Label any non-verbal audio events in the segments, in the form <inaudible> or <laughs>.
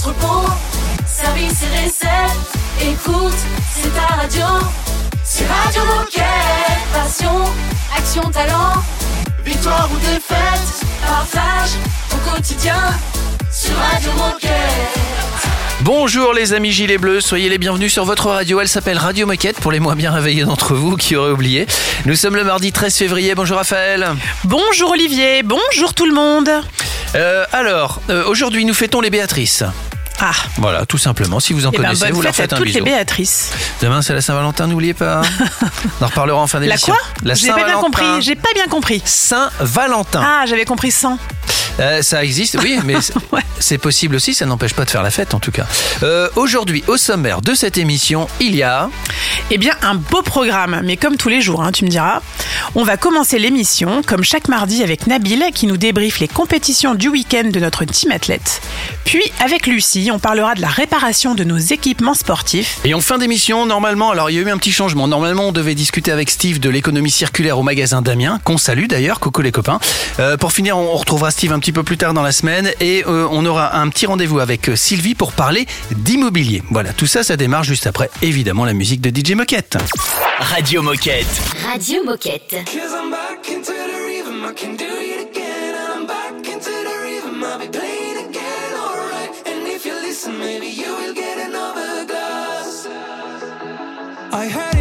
entrepôt, service et recette. Écoute, c'est ta radio. C'est Radio Moquette. Passion, action, talent. Victoire ou défaite, partage au quotidien sur Radio Moquette. Bonjour les amis gilets bleus, soyez les bienvenus sur votre radio. Elle s'appelle Radio Moquette pour les moins bien réveillés d'entre vous qui auraient oublié. Nous sommes le mardi 13 février. Bonjour Raphaël. Bonjour Olivier, bonjour tout le monde. Euh, alors, euh, aujourd'hui nous fêtons les Béatrices. Ah, Voilà, tout simplement. Si vous en eh ben, connaissez, vous leur faites à un toutes les bisou. Béatrices. Demain c'est la Saint-Valentin, n'oubliez pas. <laughs> On en reparlera en fin La d'émission. quoi La J'ai pas bien compris, j'ai pas bien compris. Saint-Valentin. Ah, j'avais compris 100. Euh, ça existe, oui, mais <laughs> Ouais. c'est possible aussi, ça n'empêche pas de faire la fête en tout cas. Euh, Aujourd'hui, au sommaire de cette émission, il y a... Eh bien, un beau programme, mais comme tous les jours, hein, tu me diras. On va commencer l'émission, comme chaque mardi, avec Nabil, qui nous débriefe les compétitions du week-end de notre team athlète. Puis, avec Lucie, on parlera de la réparation de nos équipements sportifs. Et en fin d'émission, normalement, alors il y a eu un petit changement. Normalement, on devait discuter avec Steve de l'économie circulaire au magasin Damien, qu'on salue d'ailleurs, coucou les copains. Euh, pour finir, on retrouvera Steve un petit peu plus tard dans la semaine et euh, on aura un petit rendez-vous avec euh, Sylvie pour parler d'immobilier. Voilà, tout ça, ça démarre juste après, évidemment, la musique de DJ Moquette. Radio Moquette. Radio Moquette. I heard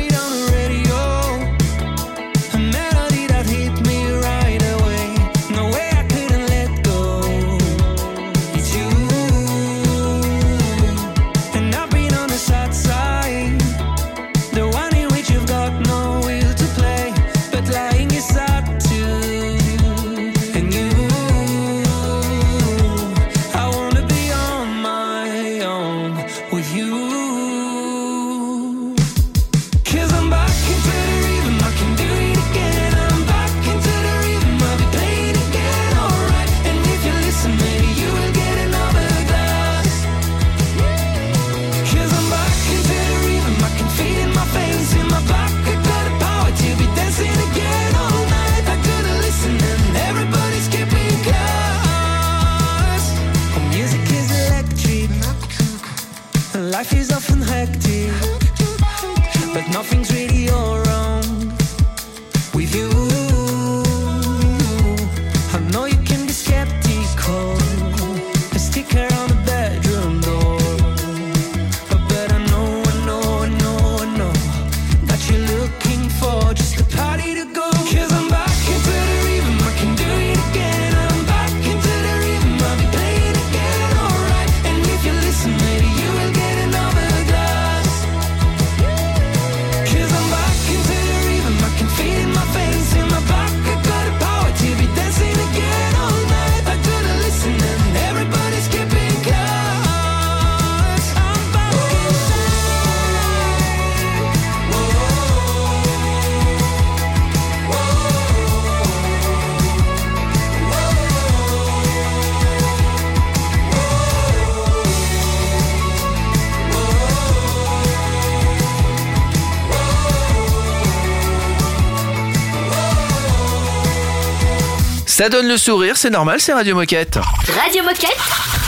Ça donne le sourire, c'est normal, c'est Radio Moquette. Radio Moquette.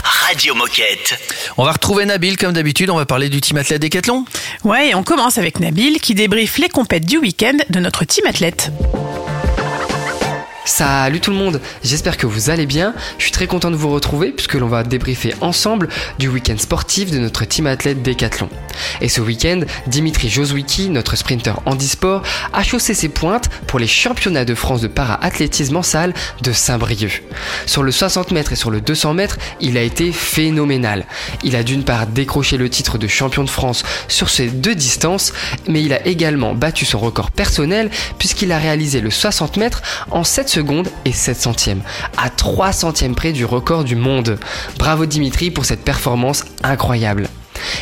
Radio Moquette. On va retrouver Nabil comme d'habitude, on va parler du team athlète Décathlon. Ouais, et on commence avec Nabil qui débriefe les compètes du week-end de notre team athlète. Salut tout le monde, j'espère que vous allez bien. Je suis très content de vous retrouver puisque l'on va débriefer ensemble du week-end sportif de notre team athlète Décathlon. Et ce week-end, Dimitri Joswicki, notre sprinter handisport, a chaussé ses pointes pour les championnats de France de para-athlétisme en salle de Saint-Brieuc. Sur le 60 mètres et sur le 200 mètres, il a été phénoménal. Il a d'une part décroché le titre de champion de France sur ces deux distances, mais il a également battu son record personnel puisqu'il a réalisé le 60 mètres en 7 secondes et 7 centièmes, à 3 centièmes près du record du monde. Bravo Dimitri pour cette performance incroyable.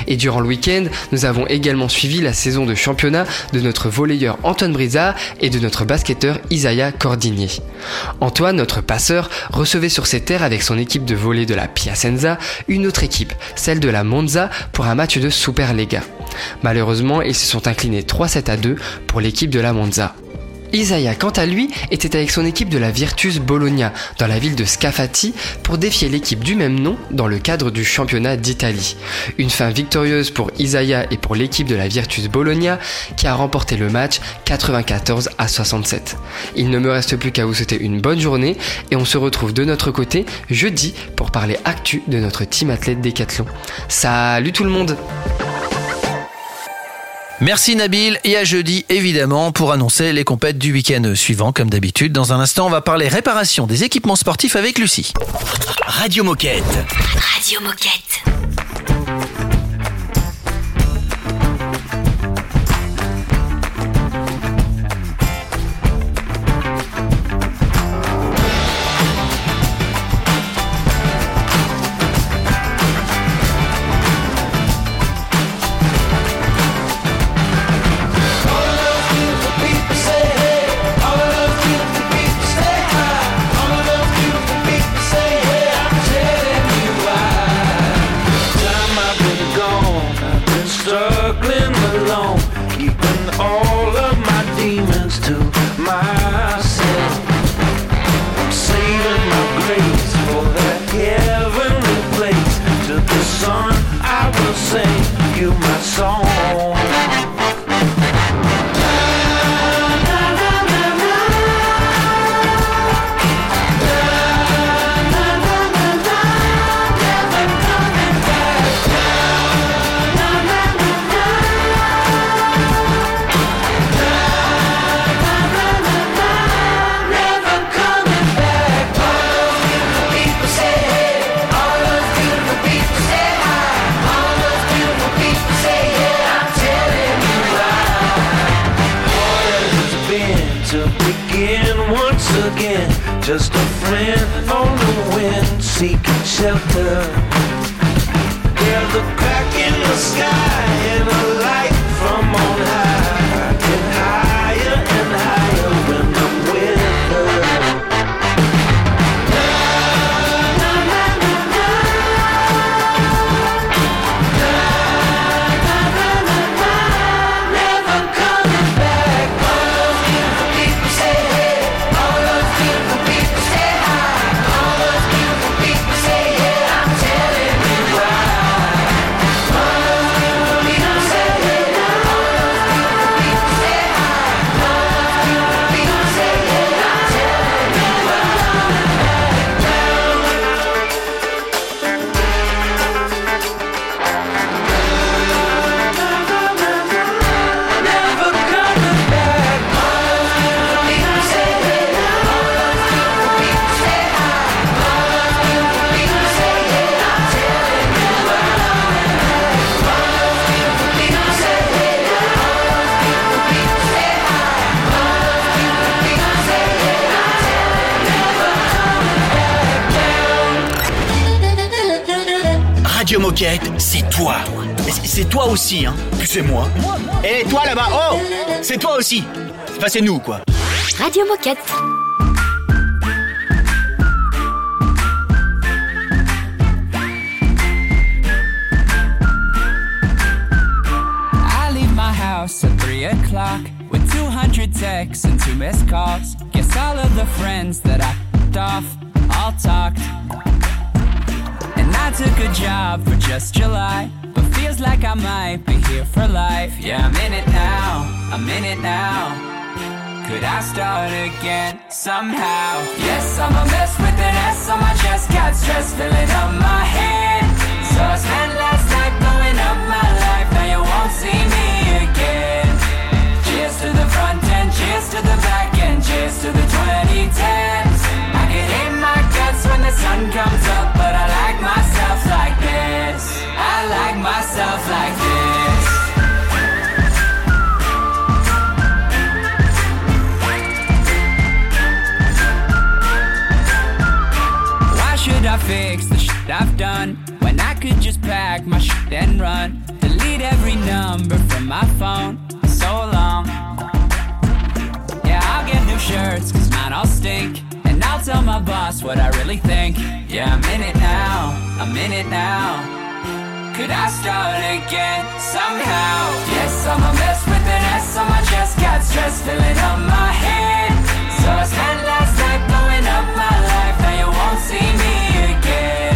Et durant le week-end, nous avons également suivi la saison de championnat de notre volleyeur Antoine Brisa et de notre basketteur Isaiah Cordinier. Antoine, notre passeur, recevait sur ses terres avec son équipe de volley de la Piacenza une autre équipe, celle de la Monza, pour un match de Superlega. Malheureusement, ils se sont inclinés 3-7 à 2 pour l'équipe de la Monza. Isaiah, quant à lui, était avec son équipe de la Virtus Bologna, dans la ville de Scafati, pour défier l'équipe du même nom dans le cadre du championnat d'Italie. Une fin victorieuse pour Isaiah et pour l'équipe de la Virtus Bologna, qui a remporté le match 94 à 67. Il ne me reste plus qu'à vous souhaiter une bonne journée, et on se retrouve de notre côté jeudi pour parler actu de notre team athlète Décathlon. Salut tout le monde Merci Nabil et à jeudi évidemment pour annoncer les compètes du week-end suivant comme d'habitude. Dans un instant on va parler réparation des équipements sportifs avec Lucie. Radio Moquette. Radio Moquette. Just a friend on the wind seeking shelter. Toi. C'est- toi aussi, hein. Puis c'est moi. Et toi là-bas, oh C'est toi aussi. Enfin, c'est nous, quoi. Radio Moquette. I leave my house at 3 o'clock with 200 texts and two missed calls. Guess all of the friends that I f***ed off all talked. I took a job for just July, but feels like I might be here for life. Yeah, I'm in it now, I'm in it now. Could I start again somehow? Yes, I'm a mess with an S on my chest, got stress filling up my head. So I spent last night blowing up my life, now you won't see me again. Cheers to the front end, cheers to the back end, cheers to the 2010s. I can hit my guts when the sun comes up, but I like myself like this. What I really think. Yeah, I'm in it now. I'm in it now. Could I start again somehow? Yes, I'm a mess with an S on my chest. Got stress filling up my head. So I spent last night blowing up my life. Now you won't see me again.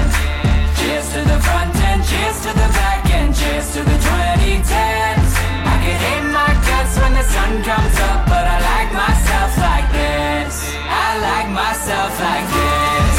Cheers to the front end, cheers to the back end, cheers to the 2010s. I could hate my guts when the sun comes up, but I like myself like this. I like myself like this.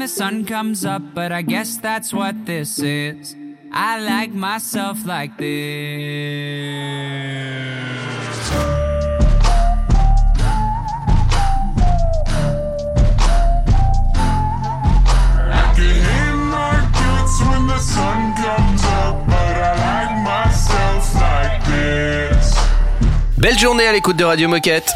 The sun comes up, but I guess that's what this is. I like myself like this. I can hit my guts when the sun comes up, but I like myself like this. Belle journée à l'écoute de Radio Moquette.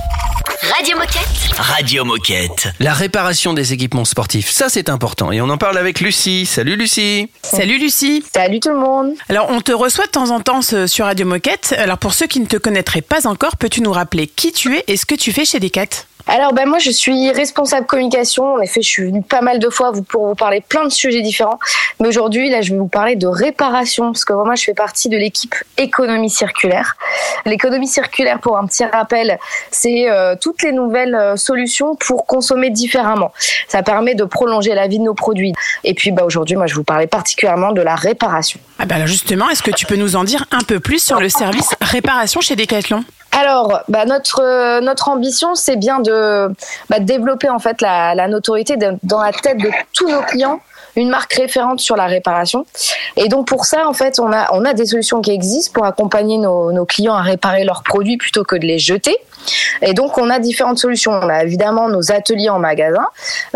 Radio Moquette. Radio Moquette. La réparation des équipements sportifs, ça c'est important. Et on en parle avec Lucie. Salut Lucie. Salut Lucie. Salut tout le monde. Alors, on te reçoit de temps en temps sur Radio Moquette. Alors, pour ceux qui ne te connaîtraient pas encore, peux-tu nous rappeler qui tu es et ce que tu fais chez Decat? Alors ben moi je suis responsable communication. En effet, je suis venue pas mal de fois pour vous parler plein de sujets différents. Mais aujourd'hui, là, je vais vous parler de réparation parce que moi, je fais partie de l'équipe économie circulaire. L'économie circulaire, pour un petit rappel, c'est euh, toutes les nouvelles euh, solutions pour consommer différemment. Ça permet de prolonger la vie de nos produits. Et puis, bah aujourd'hui, moi, je vous parlais particulièrement de la réparation. Ah ben justement, est-ce que tu peux nous en dire un peu plus sur le service réparation chez Decathlon? Alors, bah, notre euh, notre ambition, c'est bien de, bah, développer en fait la, notoriété dans la tête de tous nos clients une marque référente sur la réparation. Et donc pour ça, en fait, on a on a des solutions qui existent pour accompagner nos, clients à réparer leurs produits plutôt que de les jeter. Et donc on a différentes solutions. On a évidemment nos ateliers en magasin,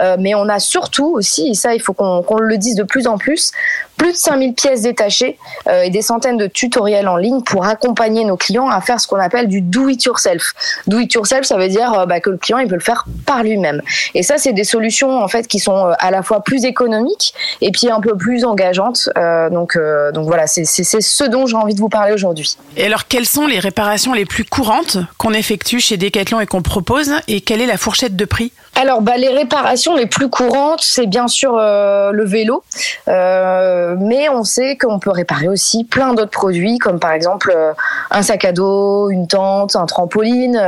euh, mais on a surtout aussi, et ça il faut qu'on le dise de plus en plus, plus de 5000 pièces détachées euh, et des centaines de tutoriels en ligne pour accompagner nos clients à faire ce qu'on appelle du do it yourself. Do it yourself, ça veut dire euh, bah, que le client il peut le faire par lui-même. Et ça, c'est des solutions en fait qui sont euh, à la fois plus économiques et puis un peu plus engageantes. Donc, donc voilà, c'est ce dont j'ai envie de vous parler aujourd'hui. Et alors, quelles sont les réparations les plus courantes qu'on effectue chez Decathlon et qu'on propose Et quelle est la fourchette de prix? Alors, bah, les réparations les plus courantes, c'est bien sûr euh, le vélo, Euh, mais on sait qu'on peut réparer aussi plein d'autres produits, comme par exemple euh, un sac à dos, une tente, un trampoline,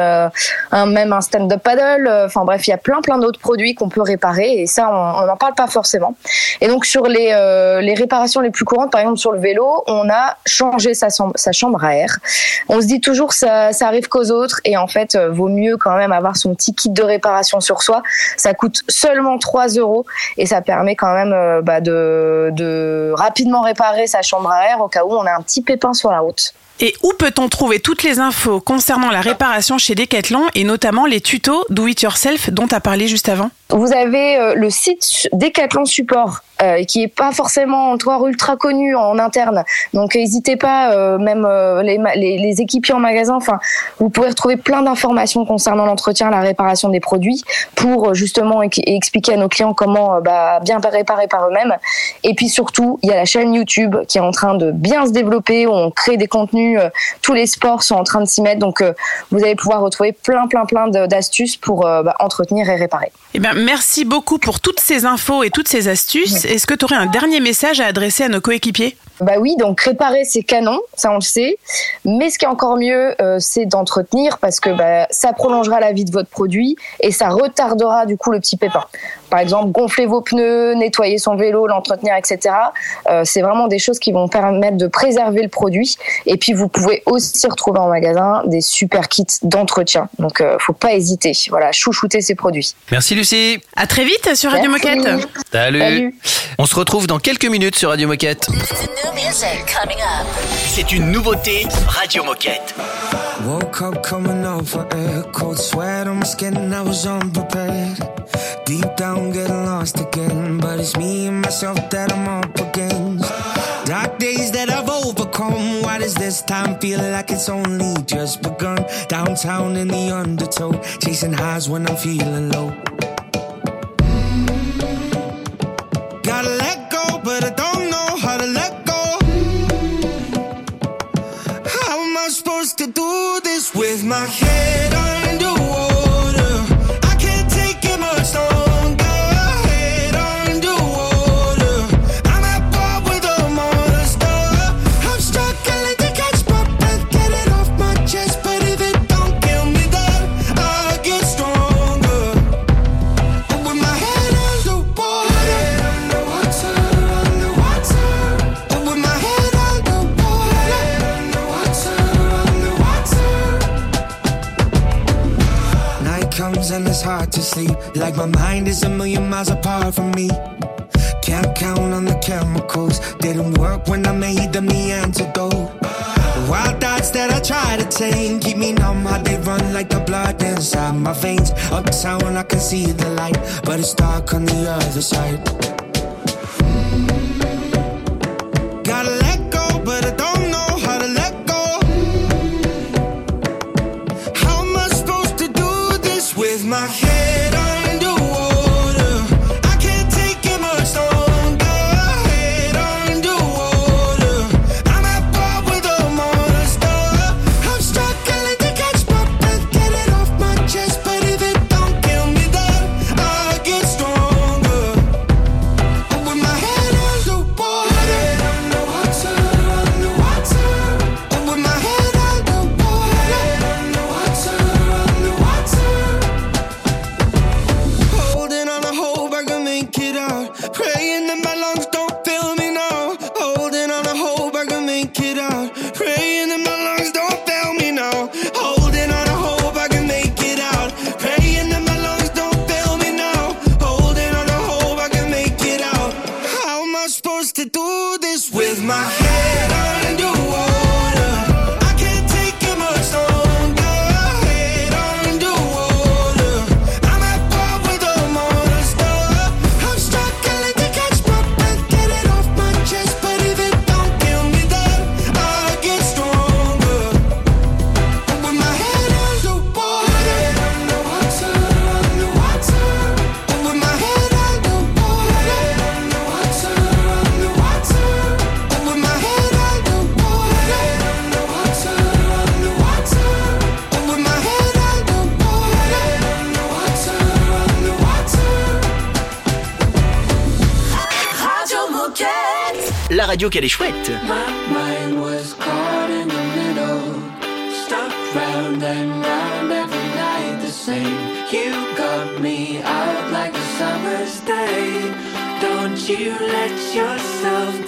même un stand-up paddle. Enfin bref, il y a plein plein d'autres produits qu'on peut réparer, et ça, on n'en parle pas forcément. Et donc sur les, les réparations les plus courantes, par exemple sur le vélo, on a changé sa, chambre- à air. On se dit toujours ça, ça arrive qu'aux autres, et en fait, vaut mieux quand même avoir son petit kit de réparation sur soi. Ça coûte seulement 3 euros et ça permet quand même euh, bah, de, de rapidement réparer sa chambre à air au cas où on a un petit pépin sur la route. Et où peut-on trouver toutes les infos concernant la réparation chez Decathlon et notamment les tutos Do It Yourself dont tu as parlé juste avant? Vous avez euh, le site Decathlon Support euh, qui est pas forcément encore ultra connu en interne. Donc n'hésitez pas, euh, même euh, les, les, les équipiers en magasin, enfin, vous pourrez retrouver plein d'informations concernant l'entretien, la réparation des produits pour euh, justement ex- expliquer à nos clients comment euh, bah, bien réparer par eux-mêmes. Et puis surtout, il y a la chaîne YouTube qui est en train de bien se développer, on crée des contenus, tous les sports sont en train de s'y mettre, donc vous allez pouvoir retrouver plein plein plein d'astuces pour bah, entretenir et réparer. Eh bien, merci beaucoup pour toutes ces infos et toutes ces astuces. Est-ce que tu aurais un dernier message à adresser à nos coéquipiers? Bah oui, donc réparer c'est canon, ça on le sait. Mais ce qui est encore mieux, euh, c'est d'entretenir parce que bah, ça prolongera la vie de votre produit et ça retardera du coup le petit pépin. Par exemple, gonfler vos pneus, nettoyer son vélo, l'entretenir, etc. Euh, c'est vraiment des choses qui vont permettre de préserver le produit. Et puis vous pouvez aussi retrouver en magasin des super kits d'entretien. Donc euh, faut pas hésiter. Voilà, chouchouter ces produits. Merci Lucie. À très vite sur Radio Merci. Moquette. Salut. Salut. On se retrouve dans quelques minutes sur Radio Moquette. C'est une nouveauté Radio Moquette. Woke up coming off for air, cold sweat on my skin, I was unprepared. Deep down, I'm getting lost again. But it's me and myself that I'm up against. Dark days that I've overcome. Why does this time feel like it's only just begun? Downtown in the undertow, chasing highs when I'm feeling low. you get it sweet my mind was caught in the middle Stop round and round every night the same. You got me out like a summer's day. Don't you let yourself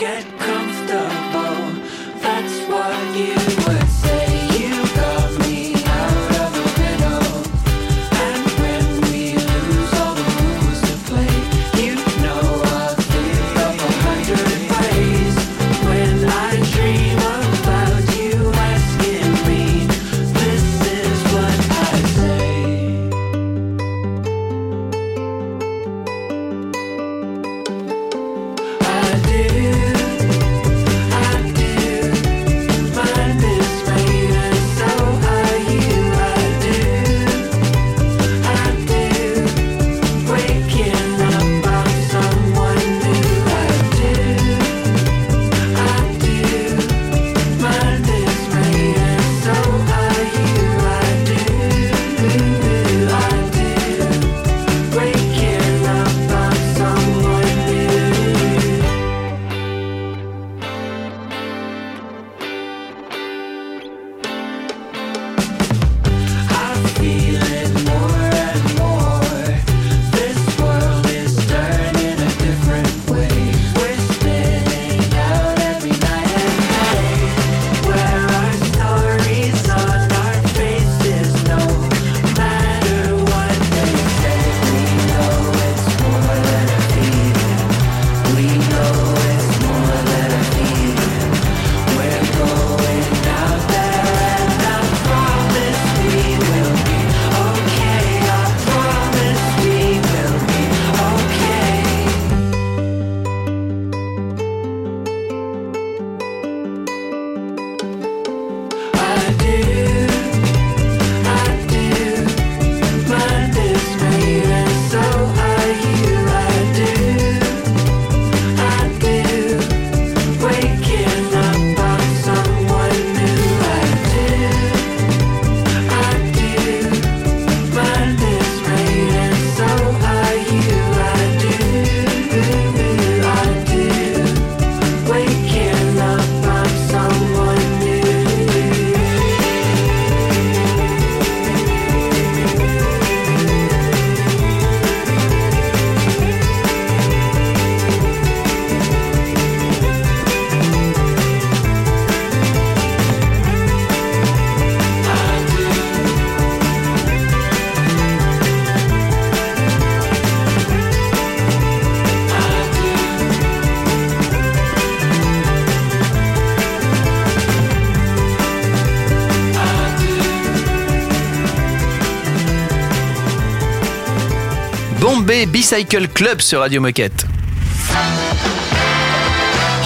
Bicycle Club sur Radio Moquette.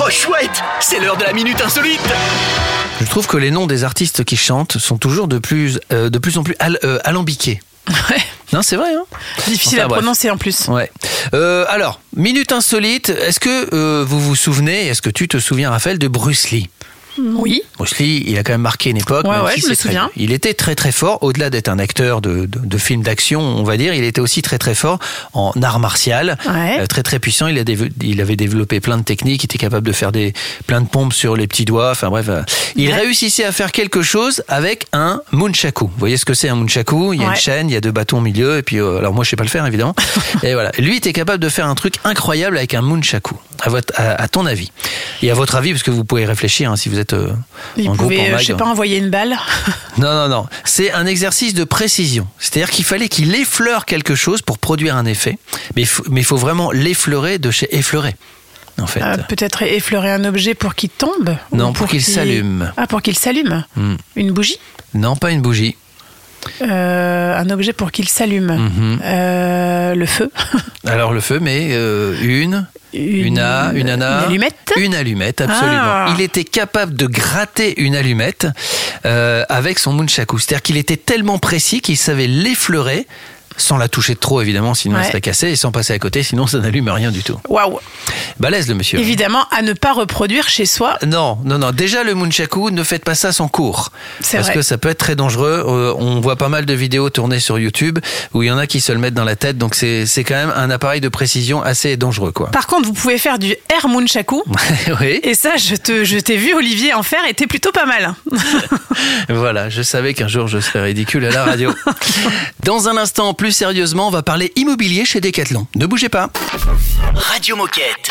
Oh chouette C'est l'heure de la minute insolite Je trouve que les noms des artistes qui chantent sont toujours de plus, euh, de plus en plus al- euh, alambiqués. Ouais. Non, c'est vrai. Hein Difficile Enfin, à bref. prononcer en plus. Ouais. Euh, alors, minute insolite. Est-ce que euh, vous vous souvenez, est-ce que tu te souviens, Raphaël, de Bruce Lee? Oui. Bruce Lee, il a quand même marqué une époque. Ouais, même ouais, si je me très- souviens. Il était très très fort, au-delà d'être un acteur de, de, de films d'action, on va dire, il était aussi très très fort en art martial, Ouais. Euh, très très puissant. Il, a il avait développé plein de techniques, il était capable de faire des plein de pompes sur les petits doigts. Enfin bref, euh, il réussissait à faire quelque chose avec un munchaku. Vous voyez ce que c'est un munchaku? Il y a une chaîne, il y a deux bâtons au milieu, et puis euh, alors moi je sais pas le faire évidemment. <laughs> et voilà, lui était capable de faire un truc incroyable avec un munchaku. À, votre, à, à ton avis? Et à votre avis, parce que vous pouvez réfléchir hein, si vous êtes euh, Il en groupe pouvait, en euh, mag. je sais pas, envoyer une balle. <laughs> Non, non, non. C'est un exercice de précision. C'est-à-dire qu'il fallait qu'il effleure quelque chose pour produire un effet. Mais il faut, vraiment l'effleurer de chez effleurer, en fait. Euh, Peut-être effleurer un objet pour qu'il tombe ou Non, pour qu'il s'allume. Ah, pour qu'il s'allume Hmm. Une bougie? Non, pas une bougie. Euh, Un objet pour qu'il s'allume Mhm. Euh, Le feu <laughs> Alors le feu, mais euh, une, une, a, une ana, Une allumette une allumette, absolument. Ah. Il était capable de gratter une allumette euh, avec son munchaku. C'est-à-dire qu'il était tellement précis qu'il savait l'effleurer sans la toucher de trop évidemment, sinon Ouais. elle serait cassée, et sans passer à côté, sinon ça n'allume rien du tout. Waouh Balèze le monsieur. Évidemment, à ne pas reproduire chez soi. Non, non, non. Déjà, le munchaku, ne faites pas ça sans cours. C'est Parce vrai. que ça peut être très dangereux. Euh, on voit pas mal de vidéos tournées sur YouTube où il y en a qui se le mettent dans la tête. Donc, c'est c'est quand même un appareil de précision assez dangereux, quoi. Par contre, vous pouvez faire du air munchaku. <laughs> oui. Et ça, je te, je t'ai vu, Olivier, en faire, et t'es plutôt pas mal. <laughs> Voilà, je savais qu'un jour je serais ridicule à la radio. <laughs> Dans un instant, plus sérieusement, on va parler immobilier chez Decathlon. Ne bougez pas. Radio Moquette.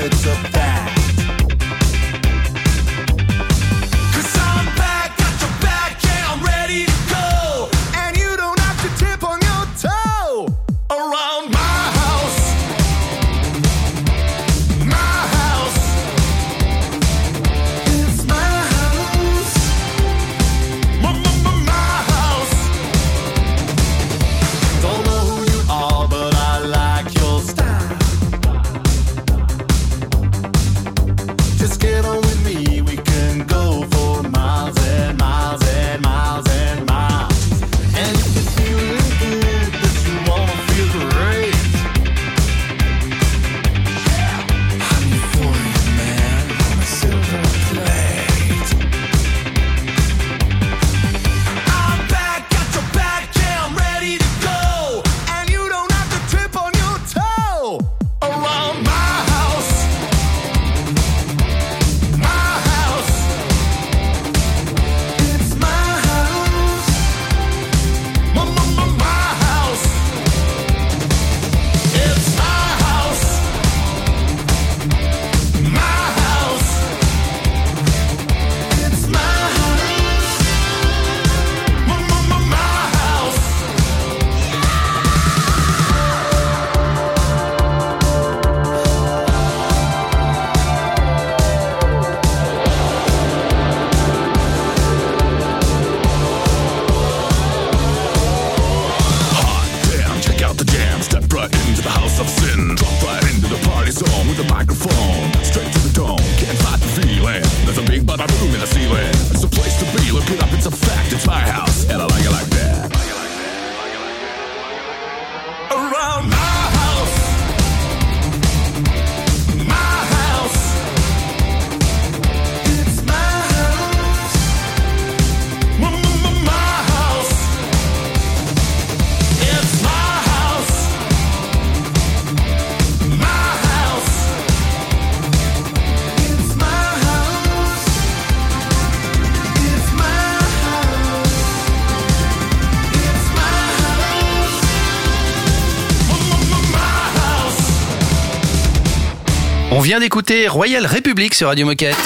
It's a vient d'écouter Royal République sur Radio Moquette.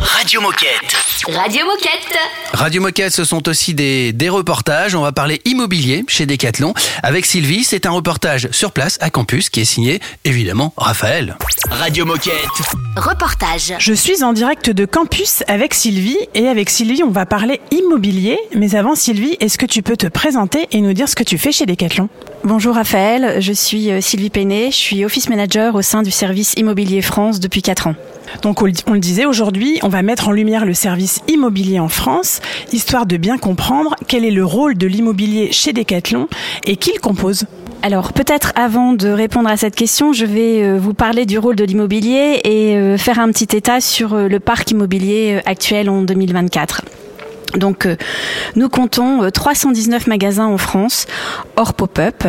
Radio Moquette. Radio Moquette. Radio Moquette, ce sont aussi des, des reportages. On va parler immobilier chez Decathlon. Avec Sylvie, c'est un reportage sur place à campus qui est signé, évidemment, Raphaël. Radio Moquette. Reportage. Je suis en direct de campus avec Sylvie et avec Sylvie on va parler immobilier. Mais avant Sylvie, est-ce que tu peux te présenter et nous dire ce que tu fais chez Decathlon? Bonjour Raphaël, je suis euh, Sylvie Péné, je suis office manager au sein du service Immobilier France depuis 4 ans. Donc on le disait aujourd'hui, on va mettre en lumière le service immobilier en France, histoire de bien comprendre quel est le rôle de l'immobilier chez Decathlon et qui le compose. Alors peut-être avant de répondre à cette question, je vais euh, vous parler du rôle de l'immobilier et euh, faire un petit état sur le parc immobilier actuel en 2024. Donc, euh, nous comptons euh, 319 magasins en France, hors pop-up.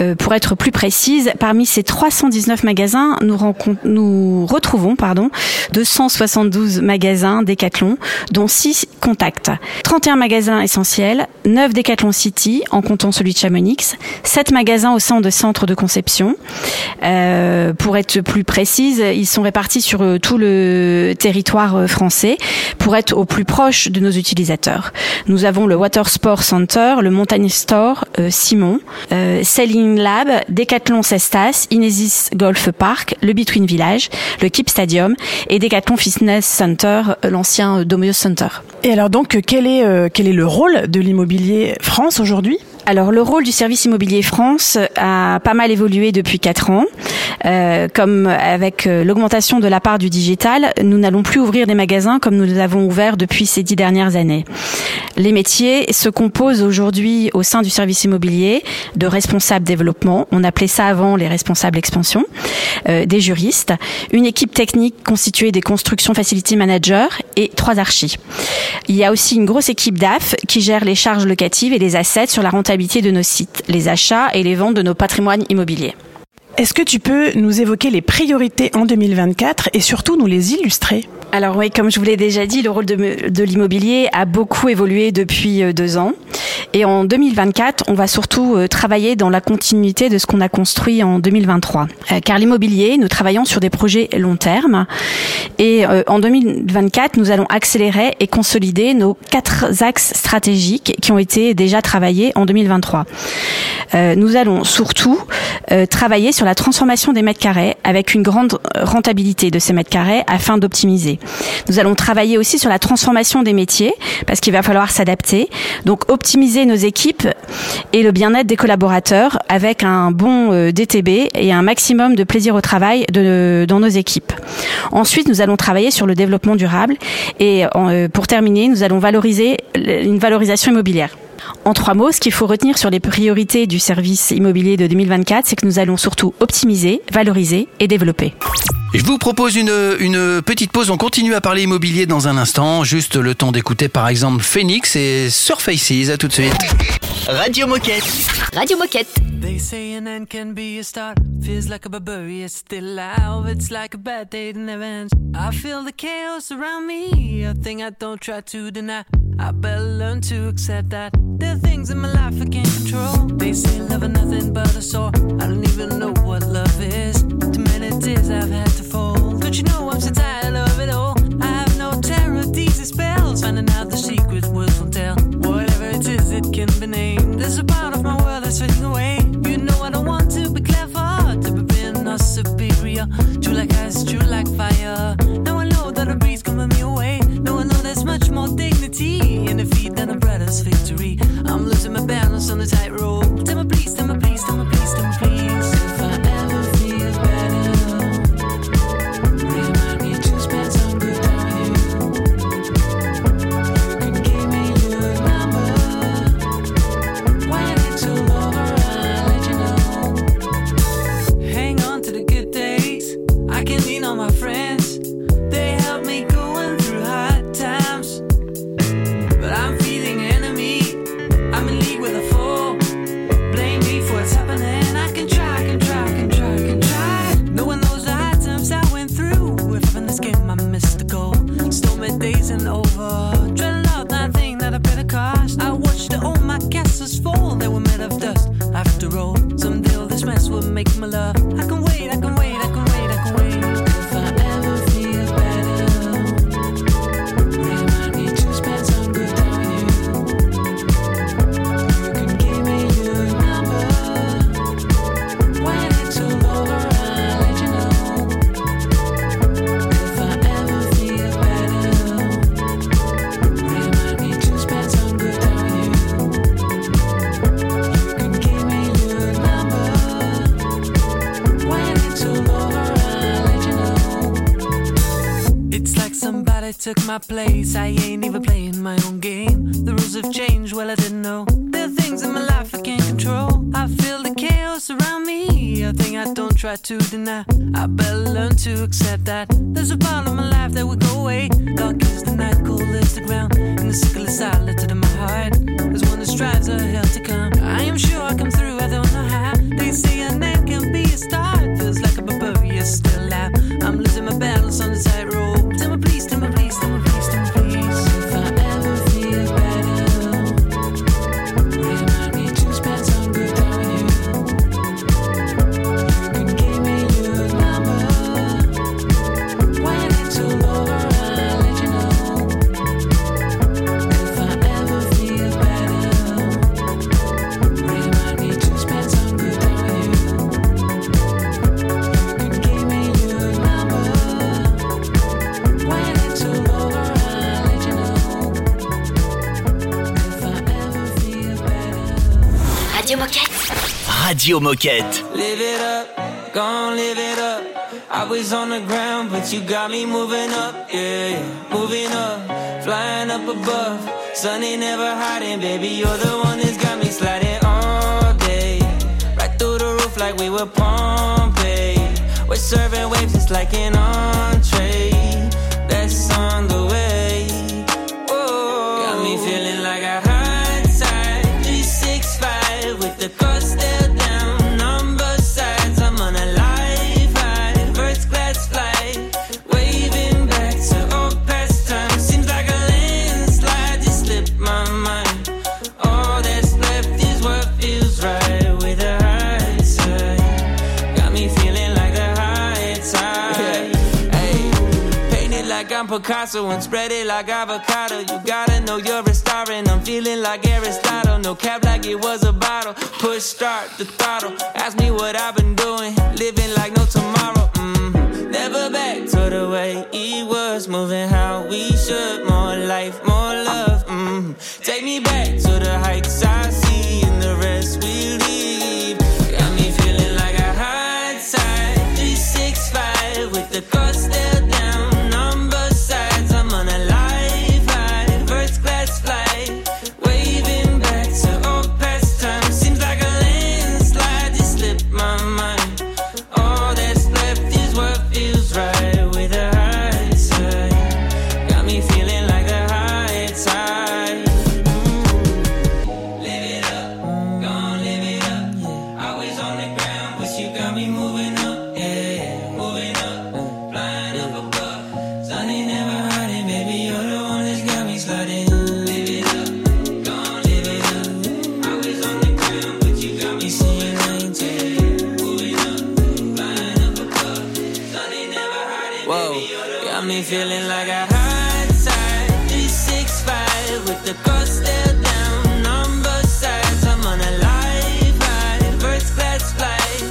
Euh, pour être plus précise, parmi ces 319 magasins, nous, retrouvons pardon, 272 magasins Decathlon, dont 6 contacts. 31 magasins essentiels, 9 Decathlon City, en comptant celui de Chamonix, 7 magasins au sein de centres de conception. Euh, pour être plus précise, ils sont répartis sur euh, tout le territoire euh, français pour être au plus proche de nos utilisateurs. Nous avons le Water Sport Center, le Montagne Store euh, Simon, euh, Sailing Lab, Decathlon Cestas, Inesis Golf Park, le Between Village, le Keep Stadium et Decathlon Fitness Center, euh, l'ancien euh, Domios Center. Et alors donc, quel est, quel est le rôle de l'immobilier France aujourd'hui? Alors le rôle du service immobilier France a pas mal évolué depuis quatre ans. Euh, comme avec euh, l'augmentation de la part du digital, nous n'allons plus ouvrir des magasins comme nous les avons ouverts depuis ces dix dernières années. Les métiers se composent aujourd'hui au sein du service immobilier de responsables développement, on appelait ça avant les responsables expansion, euh, des juristes, une équipe technique constituée des construction facility managers et trois archis. Il y a aussi une grosse équipe DAF qui gère les charges locatives et les assets sur la rentabilité de nos sites, les achats et les ventes de nos patrimoines immobiliers. Est-ce que tu peux nous évoquer les priorités en 2024 et surtout nous les illustrer? Alors oui, comme je vous l'ai déjà dit, le rôle de, l'immobilier a beaucoup évolué depuis euh, deux ans. Et en 2024, on va surtout euh, travailler dans la continuité de ce qu'on a construit en 2023. Euh, Car l'immobilier, nous travaillons sur des projets long terme. Et en 2024, nous allons accélérer et consolider nos quatre axes stratégiques qui ont été déjà travaillés en 2023. Euh, Nous allons surtout travailler sur la transformation des mètres carrés avec une grande rentabilité de ces mètres carrés afin d'optimiser. Nous allons travailler aussi sur la transformation des métiers parce qu'il va falloir s'adapter. Donc optimiser nos équipes et le bien-être des collaborateurs avec un bon euh, DTB et un maximum de plaisir au travail dans nos équipes. Ensuite, nous allons travailler sur le développement durable et euh, pour terminer, nous allons valoriser une valorisation immobilière. En trois mots, ce qu'il faut retenir sur les priorités du service immobilier de 2024, c'est que nous allons surtout optimiser, valoriser et développer. Je vous propose une, une petite pause. On continue à parler immobilier dans un instant. Juste le temps d'écouter par exemple Phoenix et Surfaces. À tout de suite. Radio Moquette. Radio Moquette. They say an end can be a start. Feels like a barbarian still alive. It's like a bad day that never ends. I feel the chaos around me. A thing I don't try to deny. I better learn to accept that. There are things in my life I can't control. They say love is nothing but a sore. I don't even know what love is. Too many tears I've had to fold. Don't you know I'm so tired of it all? I have no terror these spells. Finding out the secret words won't tell. Whatever it is, it can be named. There's a part of my world that's fading away. You know I don't want to be clever, to be or superior. True like ice, true like fire. Now there's much more dignity in defeat than a brother's victory. I'm losing my balance on the tightrope. Tell me please, tell me please, tell me please, tell me please. Fall. They were made of dust. My place. I ain't even playing my own game. The rules have changed, well, I didn't know. There are things in my life I can't control. I feel the chaos around me. A thing I don't try to deny. Radio Moquette. Live it up, gon' live it up. I was on the ground, but you got me moving up, yeah, moving up, flying up above. Sunny never hiding, baby. You're the one that's got me sliding all day, right through the roof like we were Pompeii. We're serving waves, it's like an entree. Picasso and spread it like avocado. You gotta know you're a star and I'm feeling like Aristotle. No cap like it was a bottle. Push start the throttle. Ask me what I've been doing. Living like no tomorrow. Mm. Never back to the way it was. Moving how we should. More life, more love. Mm. Take me back to the heights I see and the rest we leave. Got me feeling like a high tide. 365 with the cost me feeling like a high tide. 365 with the coast still down. Number sides, I'm on a life high. First class flight.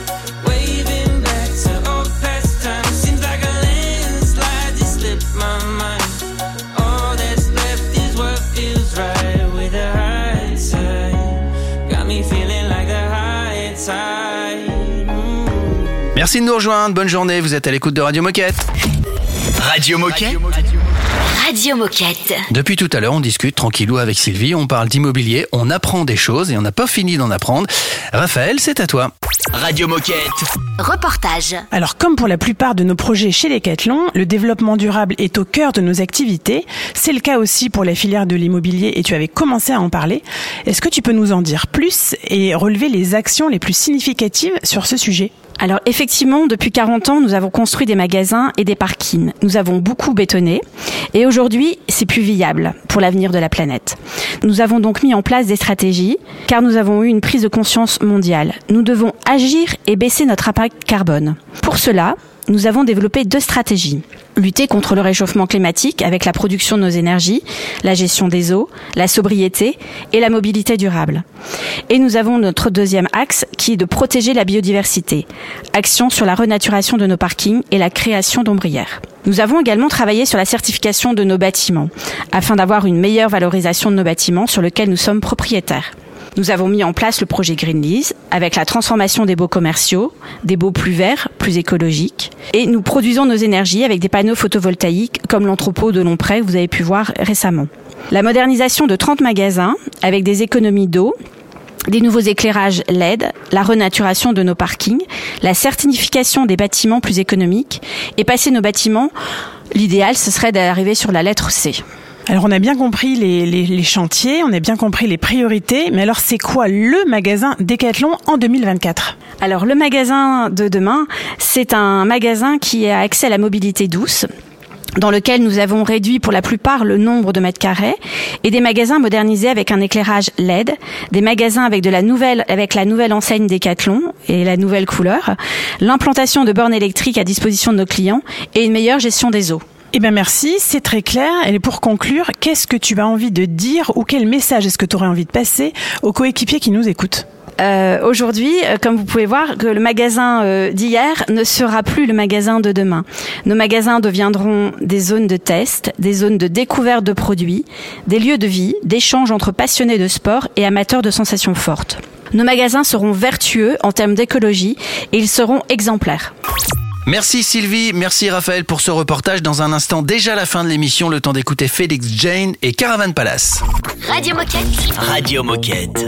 Waving back to old past times. Seems like a landslide just slipped my mind. All that's left is what feels right with the high side. Got me feeling like the high tide. Merci de nous rejoindre. Bonne journée. Vous êtes à l'écoute de Radio Moquette. Radio Moquette. Radio Moquette. Depuis tout à l'heure, on discute tranquillou avec Sylvie. On parle d'immobilier. On apprend des choses et on n'a pas fini d'en apprendre. Raphaël, c'est à toi. Radio Moquette. Reportage. Alors comme pour la plupart de nos projets chez Decathlon, le développement durable est au cœur de nos activités. C'est le cas aussi pour la filière de l'immobilier et tu avais commencé à en parler. Est-ce que tu peux nous en dire plus et relever les actions les plus significatives sur ce sujet? Alors effectivement, depuis 40 ans, nous avons construit des magasins et des parkings. Nous avons beaucoup bétonné et aujourd'hui, c'est plus viable pour l'avenir de la planète. Nous avons donc mis en place des stratégies car nous avons eu une prise de conscience mondiale. Nous devons agir et baisser notre impact carbone. Pour cela, nous avons développé deux stratégies. Lutter contre le réchauffement climatique avec la production de nos énergies, la gestion des eaux, la sobriété et la mobilité durable. Et nous avons notre deuxième axe qui est de protéger la biodiversité. Action sur la renaturation de nos parkings et la création d'ombrières. Nous avons également travaillé sur la certification de nos bâtiments afin d'avoir une meilleure valorisation de nos bâtiments sur lesquels nous sommes propriétaires. Nous avons mis en place le projet Green Lease avec la transformation des baux commerciaux, des baux plus verts, plus écologiques. Et nous produisons nos énergies avec des panneaux photovoltaïques comme l'entrepôt de Longpré que vous avez pu voir récemment. La modernisation de 30 magasins avec des économies d'eau des nouveaux éclairages LED, la renaturation de nos parkings, la certification des bâtiments plus économiques et passer nos bâtiments, l'idéal ce serait d'arriver sur la lettre C. Alors on a bien compris les, chantiers, on a bien compris les priorités, mais alors c'est quoi le magasin Decathlon en 2024 Alors le magasin de demain, c'est un magasin qui a accès à la mobilité douce dans lequel nous avons réduit pour la plupart le nombre de mètres carrés et des magasins modernisés avec un éclairage LED, des magasins avec la nouvelle avec la nouvelle enseigne Decathlon et la nouvelle couleur, l'implantation de bornes électriques à disposition de nos clients et une meilleure gestion des eaux. Eh bien merci, c'est très clair. Et pour conclure, qu'est-ce que tu as envie de dire ou quel message est-ce que tu aurais envie de passer aux coéquipiers qui nous écoutent? Euh, aujourd'hui, euh, comme vous pouvez voir, le magasin euh, d'hier ne sera plus le magasin de demain. Nos magasins deviendront des zones de test, des zones de découverte de produits, des lieux de vie, d'échange entre passionnés de sport et amateurs de sensations fortes. Nos magasins seront vertueux en termes d'écologie et ils seront exemplaires. Merci Sylvie, merci Raphaël pour ce reportage. Dans un instant, déjà la fin de l'émission, le temps d'écouter Félix Jane et Caravan Palace. Radio Moquette. Radio Moquette.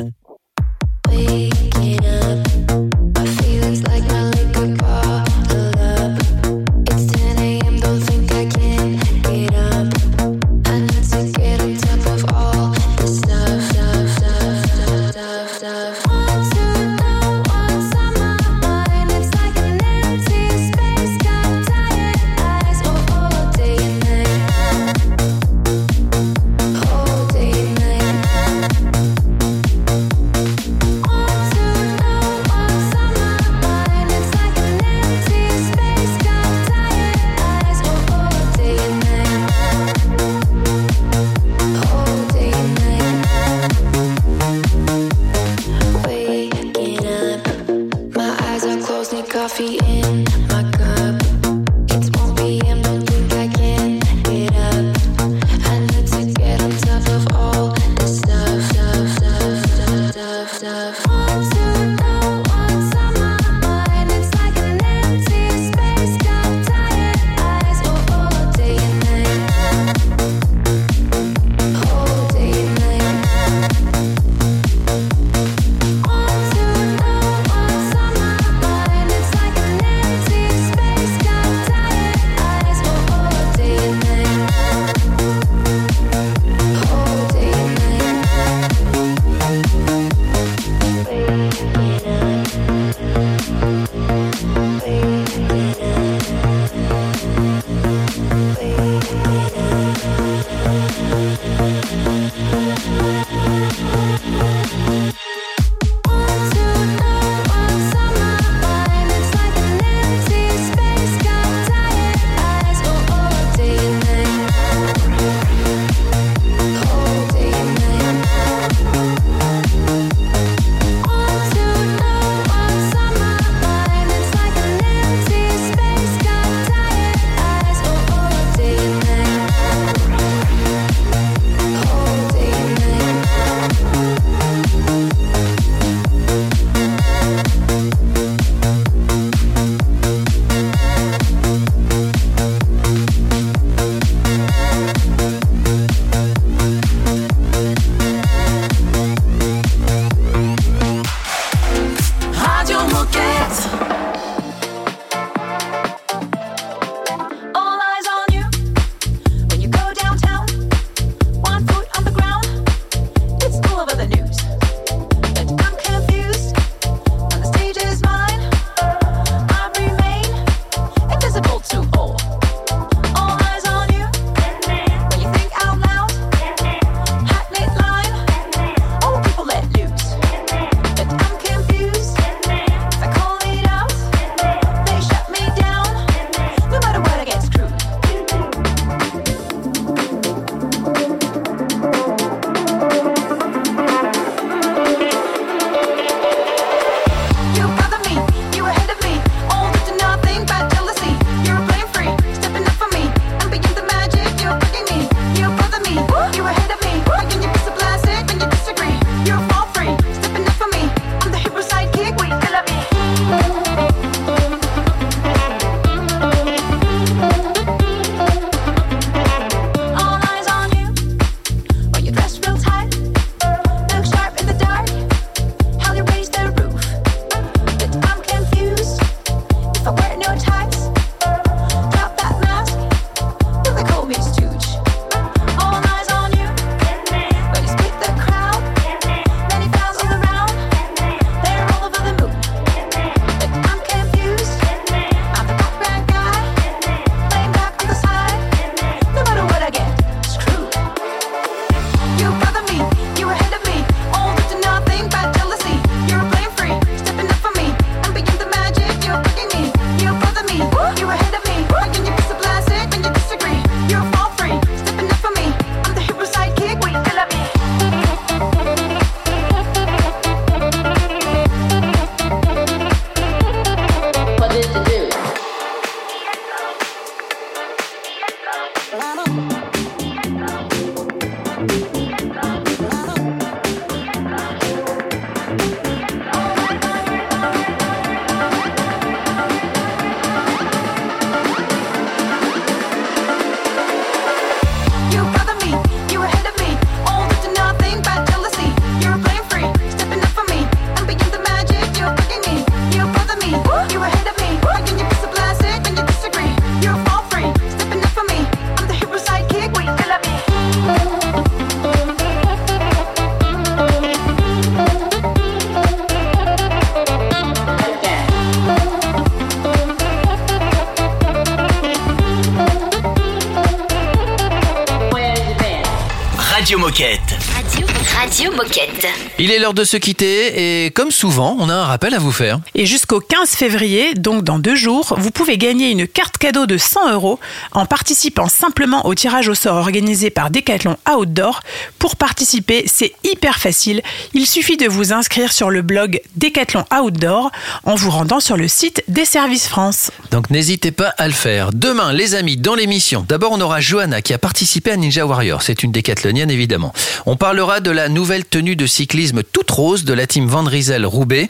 L'heure de se quitter et comme souvent, on a un rappel à vous faire. Et jusqu'au 15 février, donc dans deux jours, vous pouvez gagner une carte cadeau de 100 euros en participant simplement au tirage au sort organisé par Decathlon Outdoor. Pour participer, c'est hyper facile. Il suffit de vous inscrire sur le blog Decathlon Outdoor en vous rendant sur le site des Services France. Donc n'hésitez pas à le faire. Demain, les amis, dans l'émission, d'abord on aura Johanna qui a participé à Ninja Warrior. C'est une décathlonienne évidemment. On parlera de la nouvelle tenue de cyclisme toute rose de la team Van Riesel Roubaix.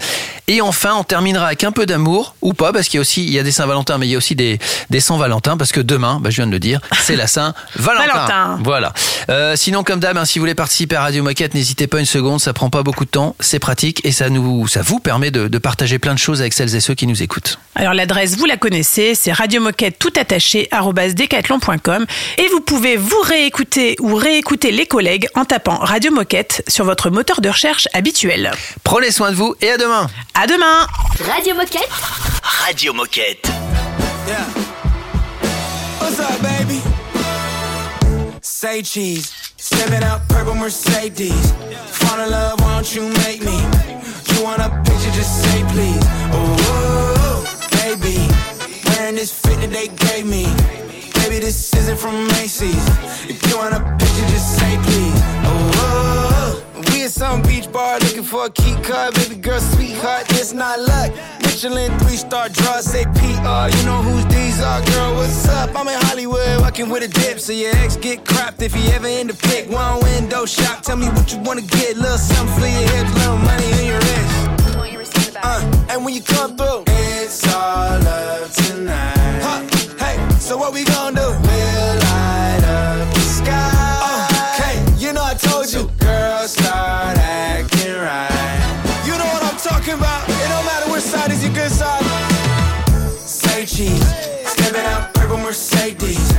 Et enfin, on terminera avec un peu d'amour, ou pas, parce qu'il y a aussi il y a des Saint-Valentin, mais il y a aussi des, des Saint-Valentin, parce que demain, bah, je viens de le dire, c'est la Saint-Valentin. Valentin. Voilà. Euh, sinon, comme d'hab, hein, si vous voulez participer à Radio Moquette, n'hésitez pas une seconde, ça prend pas beaucoup de temps, c'est pratique et ça nous, ça vous permet de, de partager plein de choses avec celles et ceux qui nous écoutent. Alors l'adresse, vous la connaissez, c'est radiomoquette tout attaché decathlon.com et vous pouvez vous réécouter ou réécouter les collègues en tapant Radio Moquette sur votre moteur de recherche habituel. Prenez soin de vous et à demain. À demain. Radio Moquette. Radio Moquette. Yeah. What's up, baby? Say cheese. Stepping out purple Mercedes. Fall in love, why don't you make me? You want a picture, just say please. Oh, baby. Wearing this fit that they gave me. Baby, this isn't from Macy's. If you want a picture, just say please. Oh, we some beach bar looking for a key card. Baby girl, sweetheart, it's not luck. Michelin three star draw, say PR. You know whose these are, girl. What's up? I'm in Hollywood, walking with a dip. So your ex get crapped if he ever in the pick. One window shop, tell me what you wanna get. Little something for your hips, little money in your wrist. Uh, and when you come through, it's all love tonight. Huh, hey, so what we gon' do? We'll Mercedes.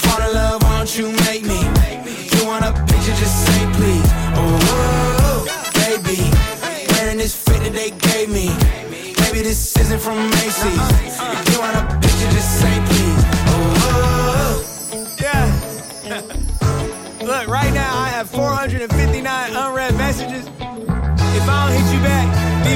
Fall in love, why don't you make me? You want a picture, just say please. Oh, baby, wearing this fit that they gave me. Baby, this isn't from Macy's.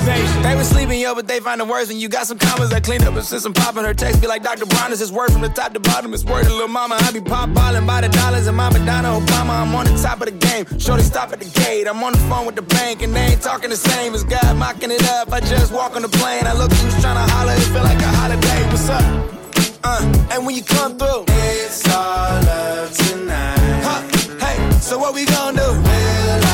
Patient. They were sleeping, yo, but they find the words. And you got some commas that clean up and since I'm popping her text. Be like, Dr. Brown, is word from the top to bottom. It's word to little mama. I be pop by the dollars and my Madonna Obama. I'm on the top of the game. Shorty stop at the gate. I'm on the phone with the bank and they ain't talking the same as God mocking it up. I just walk on the plane. I look who's trying to holler. It feel like a holiday. What's up? Uh, and when you come through, it's all love tonight. Huh, hey, so what we gon' do? We'll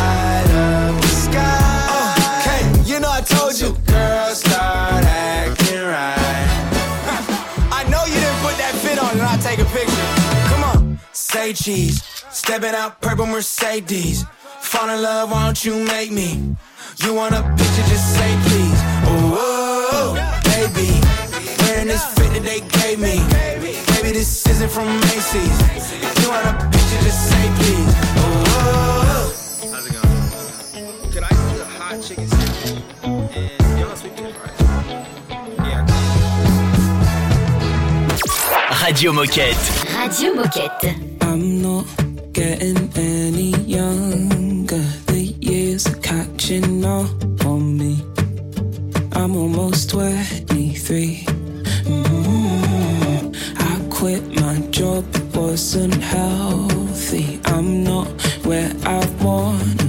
say cheese, stepping out purple Mercedes. Fall in love, why don't you make me? You want a picture, just say please. Oh, baby, wearing this fit that they gave me. Baby, this isn't from Macy's. If you want a picture, just say please. Oh, how's it going? Could I do a hot chicken sandwich? And y'all sweet potato fries? Yeah. Radio Moquette. Radio Moquette. I'm not getting any younger. The years are catching up on me. I'm almost 23. Mm, I quit my job, it wasn't healthy. I'm not where I wanna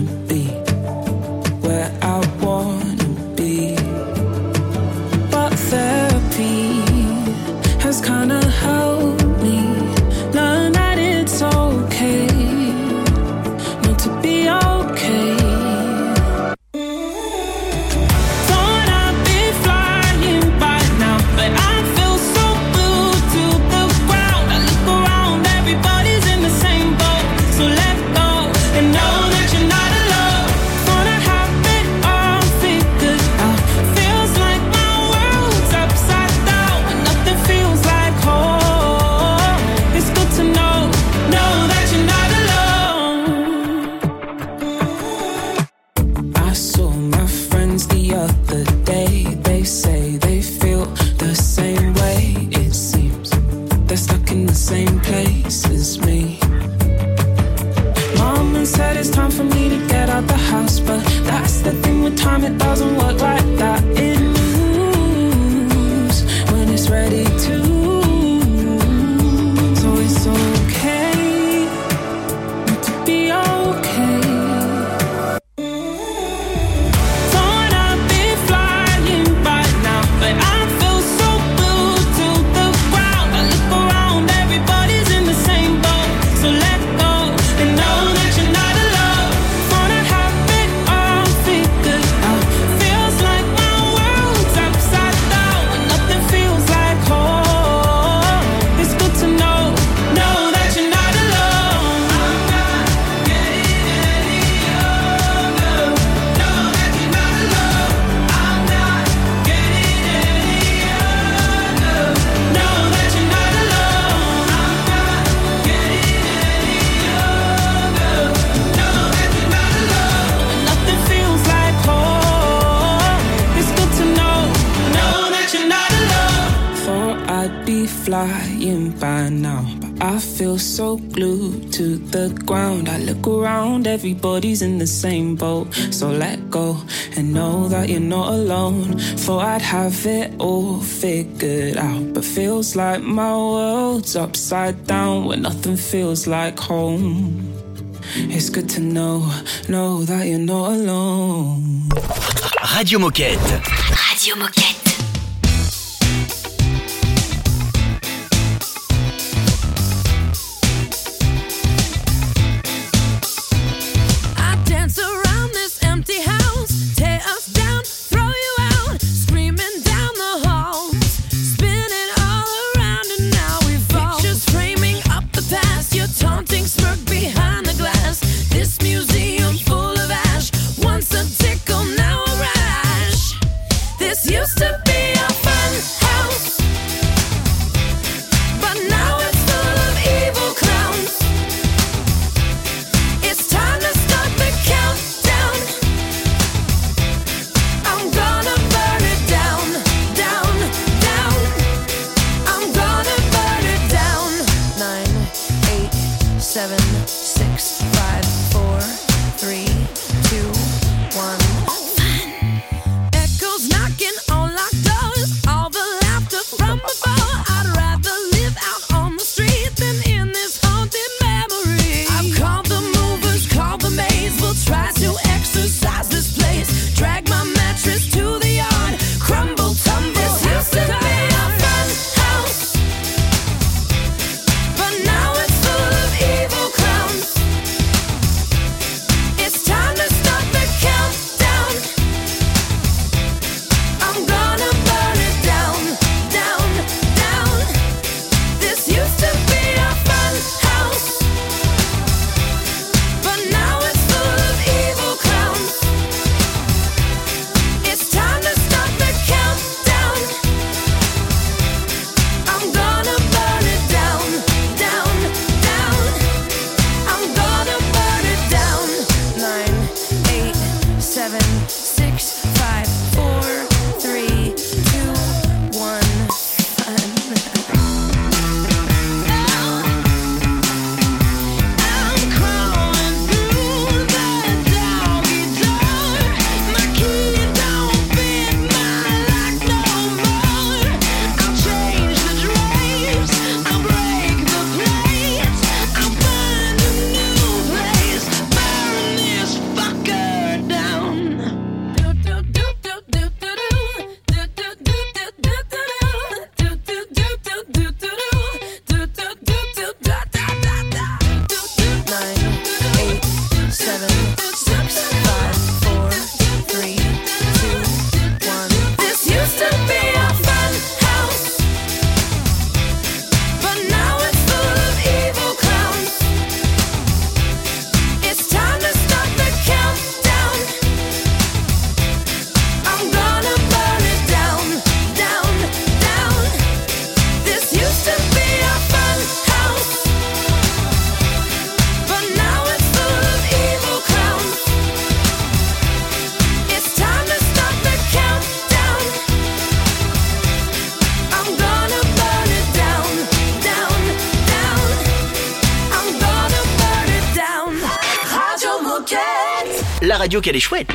the same boat. So let go and know that you're not alone. Thought I'd have it all figured out, but feels like my world's upside down when nothing feels like home. It's good to know, know that you're not alone. Radio Moquette. Radio Moquette. radio qu'elle est chouette.